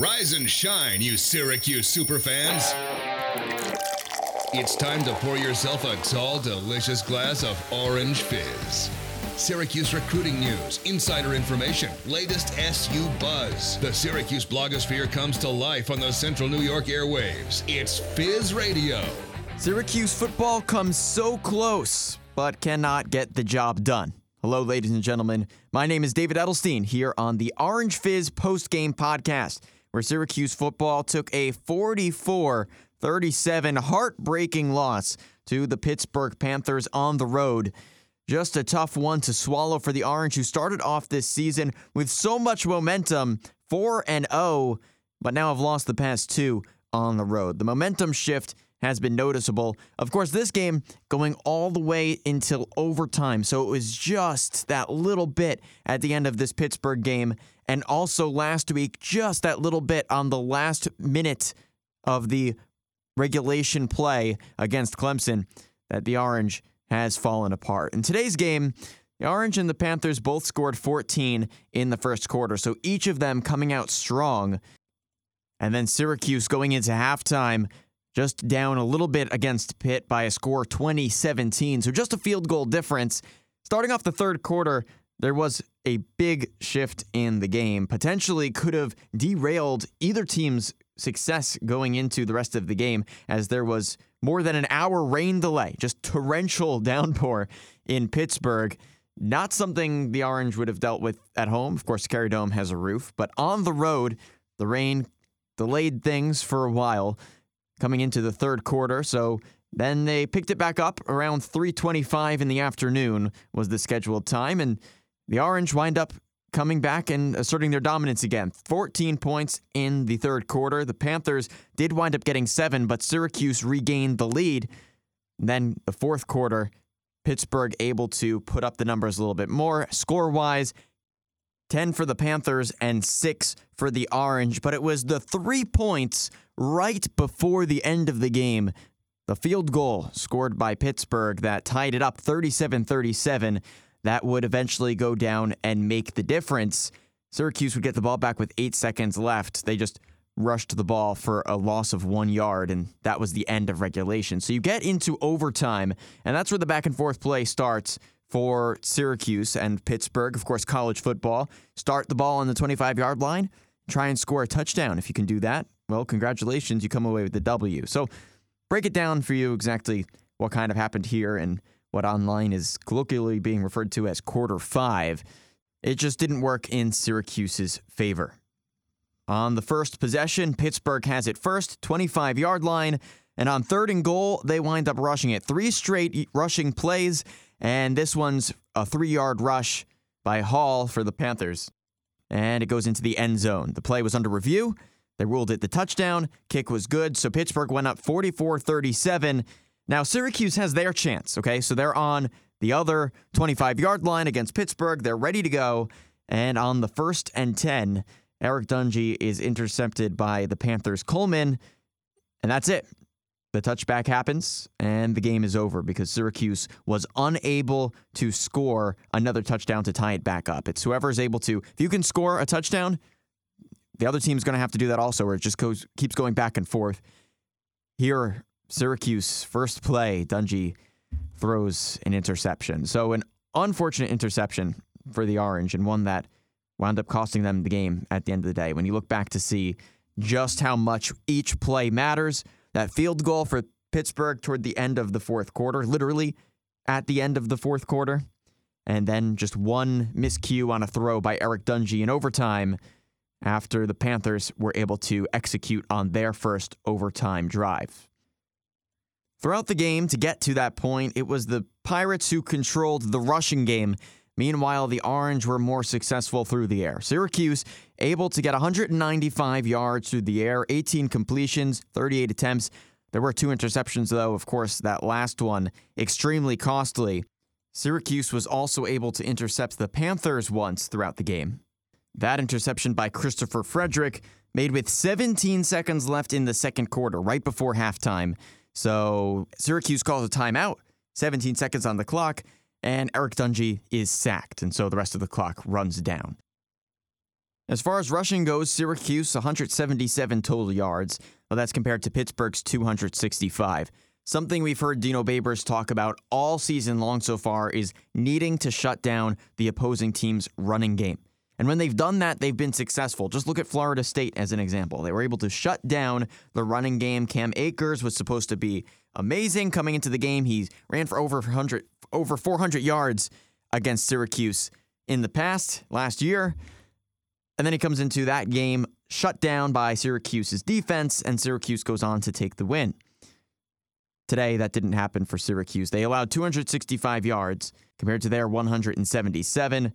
Rise and shine, you Syracuse superfans. It's time to pour yourself a tall, delicious glass of orange fizz. Syracuse recruiting news, insider information, latest SU buzz. The Syracuse blogosphere comes to life on the Central New York airwaves. It's Fizz Radio. Syracuse football comes so close, but cannot get the job done. Hello, ladies and gentlemen. My name is David Edelstein here on the Orange Fizz post-game podcast, where Syracuse football took a 44 37 heartbreaking loss to the Pittsburgh Panthers on the road. Just a tough one to swallow for the Orange, who started off this season with so much momentum 4 and 0, but now have lost the past two on the road. The momentum shift has been noticeable. Of course, this game going all the way until overtime. So it was just that little bit at the end of this Pittsburgh game. And also last week, just that little bit on the last minute of the regulation play against Clemson that the Orange has fallen apart. In today's game, the Orange and the Panthers both scored 14 in the first quarter, so each of them coming out strong. And then Syracuse going into halftime just down a little bit against Pitt by a score 20 17. So just a field goal difference. Starting off the third quarter, there was a big shift in the game. Potentially could have derailed either team's success going into the rest of the game as there was more than an hour rain delay, just torrential downpour in Pittsburgh. Not something the Orange would have dealt with at home. Of course, Carrier Dome has a roof, but on the road, the rain delayed things for a while coming into the third quarter. So then they picked it back up around 3:25 in the afternoon was the scheduled time and the Orange wind up coming back and asserting their dominance again. 14 points in the third quarter. The Panthers did wind up getting 7, but Syracuse regained the lead. Then the fourth quarter, Pittsburgh able to put up the numbers a little bit more. Score-wise, 10 for the Panthers and 6 for the Orange, but it was the 3 points right before the end of the game. The field goal scored by Pittsburgh that tied it up 37 37. That would eventually go down and make the difference. Syracuse would get the ball back with eight seconds left. They just rushed the ball for a loss of one yard, and that was the end of regulation. So you get into overtime, and that's where the back and forth play starts for Syracuse and Pittsburgh. Of course, college football. Start the ball on the 25 yard line, try and score a touchdown. If you can do that, well, congratulations, you come away with the W. So break it down for you exactly what kind of happened here and what online is colloquially being referred to as quarter five. It just didn't work in Syracuse's favor. On the first possession, Pittsburgh has it first, 25 yard line. And on third and goal, they wind up rushing it. Three straight rushing plays, and this one's a three yard rush by Hall for the Panthers. And it goes into the end zone. The play was under review. They ruled it the touchdown. Kick was good. So Pittsburgh went up 44 37. Now, Syracuse has their chance, okay? So they're on the other 25 yard line against Pittsburgh. They're ready to go. And on the first and 10, Eric Dungey is intercepted by the Panthers' Coleman. And that's it. The touchback happens, and the game is over because Syracuse was unable to score another touchdown to tie it back up. It's whoever is able to. If you can score a touchdown, the other team's going to have to do that also, where it just goes keeps going back and forth. Here, Syracuse first play, Dungey throws an interception. So an unfortunate interception for the Orange, and one that wound up costing them the game at the end of the day. When you look back to see just how much each play matters that field goal for Pittsburgh toward the end of the fourth quarter, literally at the end of the fourth quarter. And then just one miscue on a throw by Eric Dungey in overtime after the Panthers were able to execute on their first overtime drive. Throughout the game, to get to that point, it was the Pirates who controlled the rushing game. Meanwhile, the Orange were more successful through the air. Syracuse able to get 195 yards through the air, 18 completions, 38 attempts. There were two interceptions, though. Of course, that last one extremely costly. Syracuse was also able to intercept the Panthers once throughout the game. That interception by Christopher Fredrick made with 17 seconds left in the second quarter, right before halftime. So Syracuse calls a timeout, 17 seconds on the clock, and Eric Dungey is sacked. And so the rest of the clock runs down. As far as rushing goes, Syracuse 177 total yards. Well, that's compared to Pittsburgh's 265. Something we've heard Dino Babers talk about all season long so far is needing to shut down the opposing team's running game. And when they've done that, they've been successful. Just look at Florida State as an example. They were able to shut down the running game. Cam Akers was supposed to be amazing coming into the game. He ran for over 100, over 400 yards against Syracuse in the past last year. And then he comes into that game shut down by Syracuse's defense, and Syracuse goes on to take the win. Today, that didn't happen for Syracuse. They allowed 265 yards compared to their 177.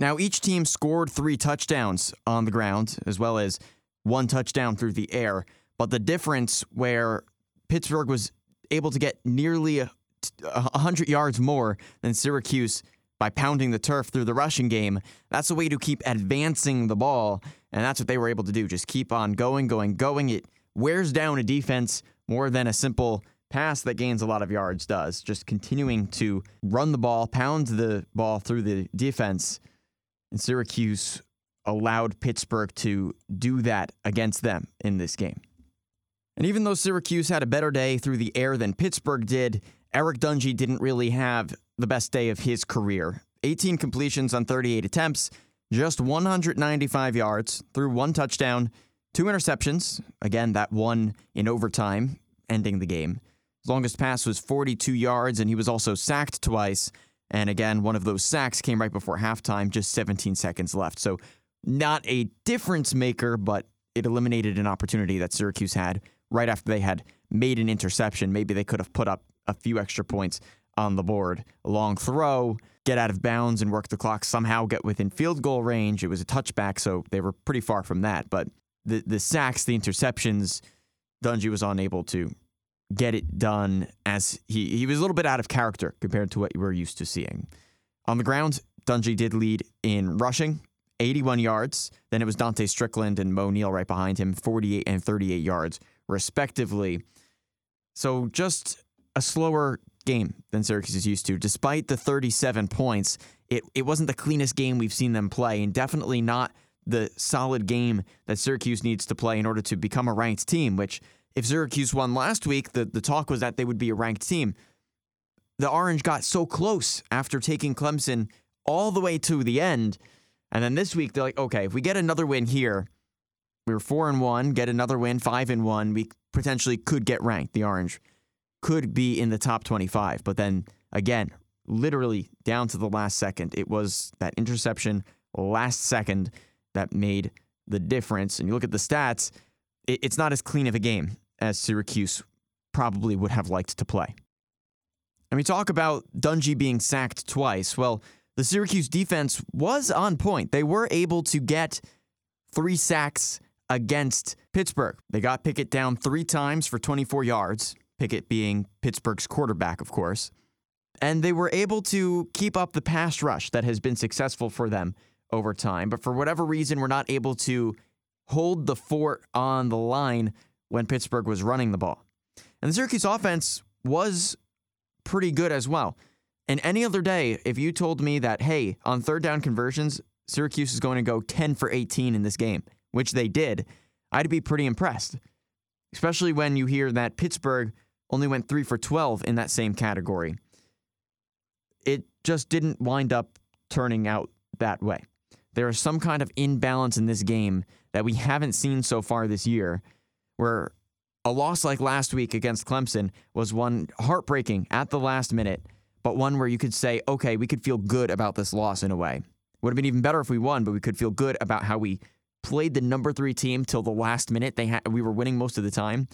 Now, each team scored three touchdowns on the ground, as well as one touchdown through the air. But the difference where Pittsburgh was able to get nearly a, 100 yards more than Syracuse by pounding the turf through the rushing game. That's a way to keep advancing the ball, and that's what they were able to do. Just keep on going, going, going. It wears down a defense more than a simple pass that gains a lot of yards does. Just continuing to run the ball, pound the ball through the defense. And Syracuse allowed Pittsburgh to do that against them in this game. And even though Syracuse had a better day through the air than Pittsburgh did, Eric Dungey didn't really have the best day of his career. 18 completions on 38 attempts, just 195 yards, threw one touchdown, two interceptions. Again, that one in overtime, ending the game. His longest pass was 42 yards, and he was also sacked twice. And again, one of those sacks came right before halftime, just 17 seconds left. So, not a difference maker, but it eliminated an opportunity that Syracuse had right after they had made an interception. Maybe they could have put up a few extra points on the board. Long throw, get out of bounds and work the clock, somehow get within field goal range. It was a touchback, so they were pretty far from that. But the, the sacks, the interceptions, Dungey was unable to get it done as he, he was a little bit out of character compared to what we're used to seeing. On the ground, Dungey did lead in rushing, 81 yards. Then it was Dontae Strickland and Moe Neal right behind him, 48 and 38 yards, respectively. So just a slower game than Syracuse is used to. Despite the 37 points, it, it wasn't the cleanest game we've seen them play, and definitely not the solid game that Syracuse needs to play in order to become a ranked team, which if Syracuse won last week, the, the talk was that they would be a ranked team. The Orange got so close after taking Clemson all the way to the end. And then this week, they're like, okay, if we get another win here, we were four and one, get another win, five and one, we potentially could get ranked, the Orange could be in the top 25. But then again, literally down to the last second, it was that interception last second that made the difference. And you look at the stats, it's not as clean of a game as Syracuse probably would have liked to play. And we talk about Dungey being sacked twice. Well, the Syracuse defense was on point. They were able to get three sacks against Pittsburgh. They got Pickett down three times for 24 yards. Pickett being Pittsburgh's quarterback, of course. And they were able to keep up the pass rush that has been successful for them over time. But for whatever reason, we're not able to hold the fort on the line when Pittsburgh was running the ball. And the Syracuse offense was pretty good as well. And any other day, if you told me that, hey, on third down conversions, Syracuse is going to go 10 for 18 in this game, which they did, I'd be pretty impressed. Especially when you hear that Pittsburgh only went 3 for 12 in that same category. It just didn't wind up turning out that way. There is some kind of imbalance in this game that we haven't seen so far this year, where a loss like last week against Clemson was one heartbreaking at the last minute, but one where you could say, okay, we could feel good about this loss in a way. Would have been even better if we won, but we could feel good about how we played the number three team till the last minute. They ha- we were winning most of the time.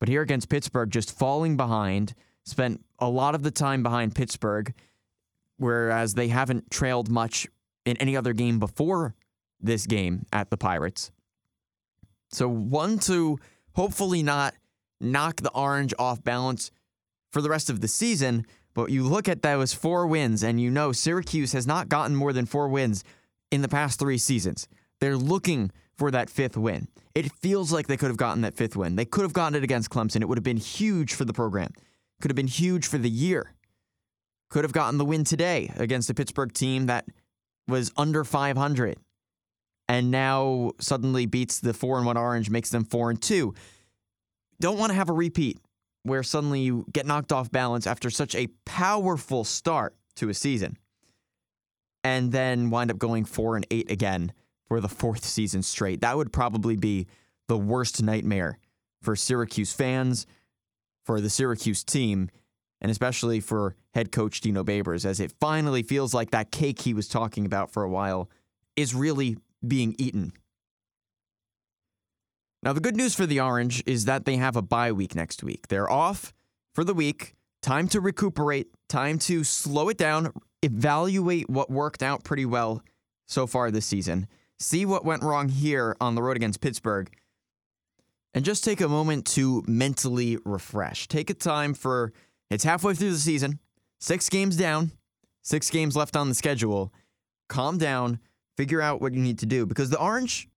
But here against Pittsburgh, just falling behind, spent a lot of the time behind Pittsburgh, whereas they haven't trailed much in any other game before this game at the Pirates. So, one to hopefully not knock the Orange off balance for the rest of the season. But you look at those four wins, and you know Syracuse has not gotten more than four wins in the past three seasons. They're looking for that fifth win. It feels like they could have gotten that fifth win. They could have gotten it against Clemson. It would have been huge for the program. Could have been huge for the year. Could have gotten the win today against a Pittsburgh team that was under 500. and now suddenly beats the 4 and 1 Orange, makes them 4 and 2. Don't want to have a repeat where suddenly you get knocked off balance after such a powerful start to a season and then wind up going 4 and 8 again for the fourth season straight. That would probably be the worst nightmare for Syracuse fans, for the Syracuse team, and especially for head coach Dino Babers, as it finally feels like that cake he was talking about for a while is really being eaten. Now, the good news for the Orange is that they have a bye week next week. They're off for the week, time to recuperate, time to slow it down, evaluate what worked out pretty well so far this season, see what went wrong here on the road against Pittsburgh, and just take a moment to mentally refresh. Take a time for it's halfway through the season, six games down, six games left on the schedule. Calm down, figure out what you need to do because the Orange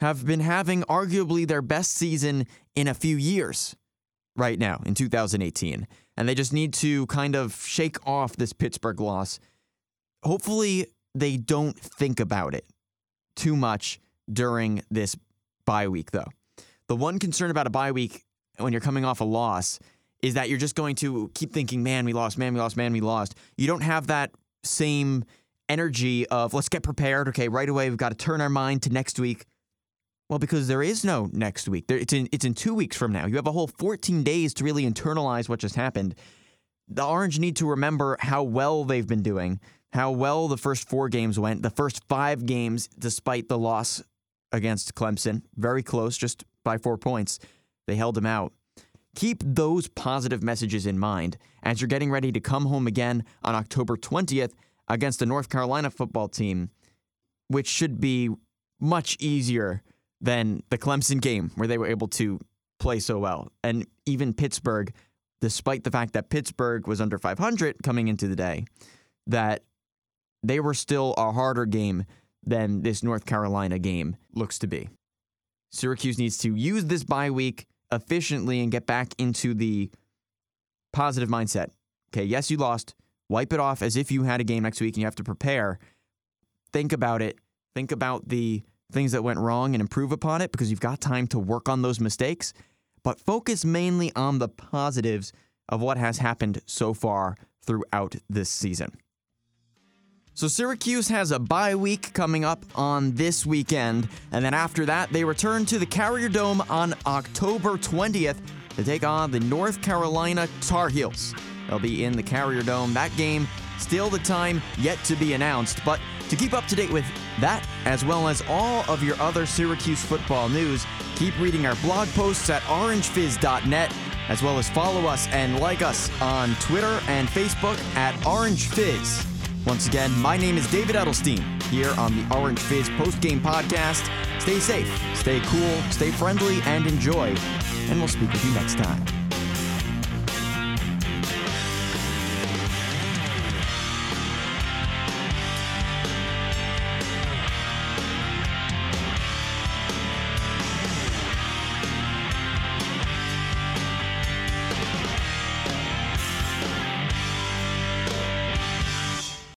have been having arguably their best season in a few years right now in 2018. And they just need to kind of shake off this Pittsburgh loss. Hopefully, they don't think about it too much during this bye week, though. The one concern about a bye week when you're coming off a loss is that you're just going to keep thinking, man, we lost, man, we lost, man, we lost. You don't have that same energy of let's get prepared. Okay, right away, we've got to turn our mind to next week. Well, because there is no next week. It's in it's in two weeks from now. You have a whole 14 days to really internalize what just happened. The Orange need to remember how well they've been doing, how well the first four games went, the first five games, despite the loss against Clemson, very close, just by four points. They held them out. Keep those positive messages in mind as you're getting ready to come home again on October 20th against the North Carolina football team, which should be much easier than the Clemson game where they were able to play so well. And even Pittsburgh, despite the fact that Pittsburgh was under 500 coming into the day, that they were still a harder game than this North Carolina game looks to be. Syracuse needs to use this bye week efficiently and get back into the positive mindset. Okay, yes, you lost. Wipe it off as if you had a game next week and you have to prepare. Think about it. Think about the things that went wrong and improve upon it because you've got time to work on those mistakes. But focus mainly on the positives of what has happened so far throughout this season. So Syracuse has a bye week coming up on this weekend, and then after that, they return to the Carrier Dome on October 20th to take on the North Carolina Tar Heels. They'll be in the Carrier Dome. That game, still the time yet to be announced, but to keep up to date with that, as well as all of your other Syracuse football news, keep reading our blog posts at orangefizz.net, as well as follow us and like us on Twitter and Facebook at Orange Fizz. Once again, my name is David Edelstein here on the Orange Fizz post-game podcast. Stay safe, stay cool, stay friendly, and enjoy. And we'll speak with you next time.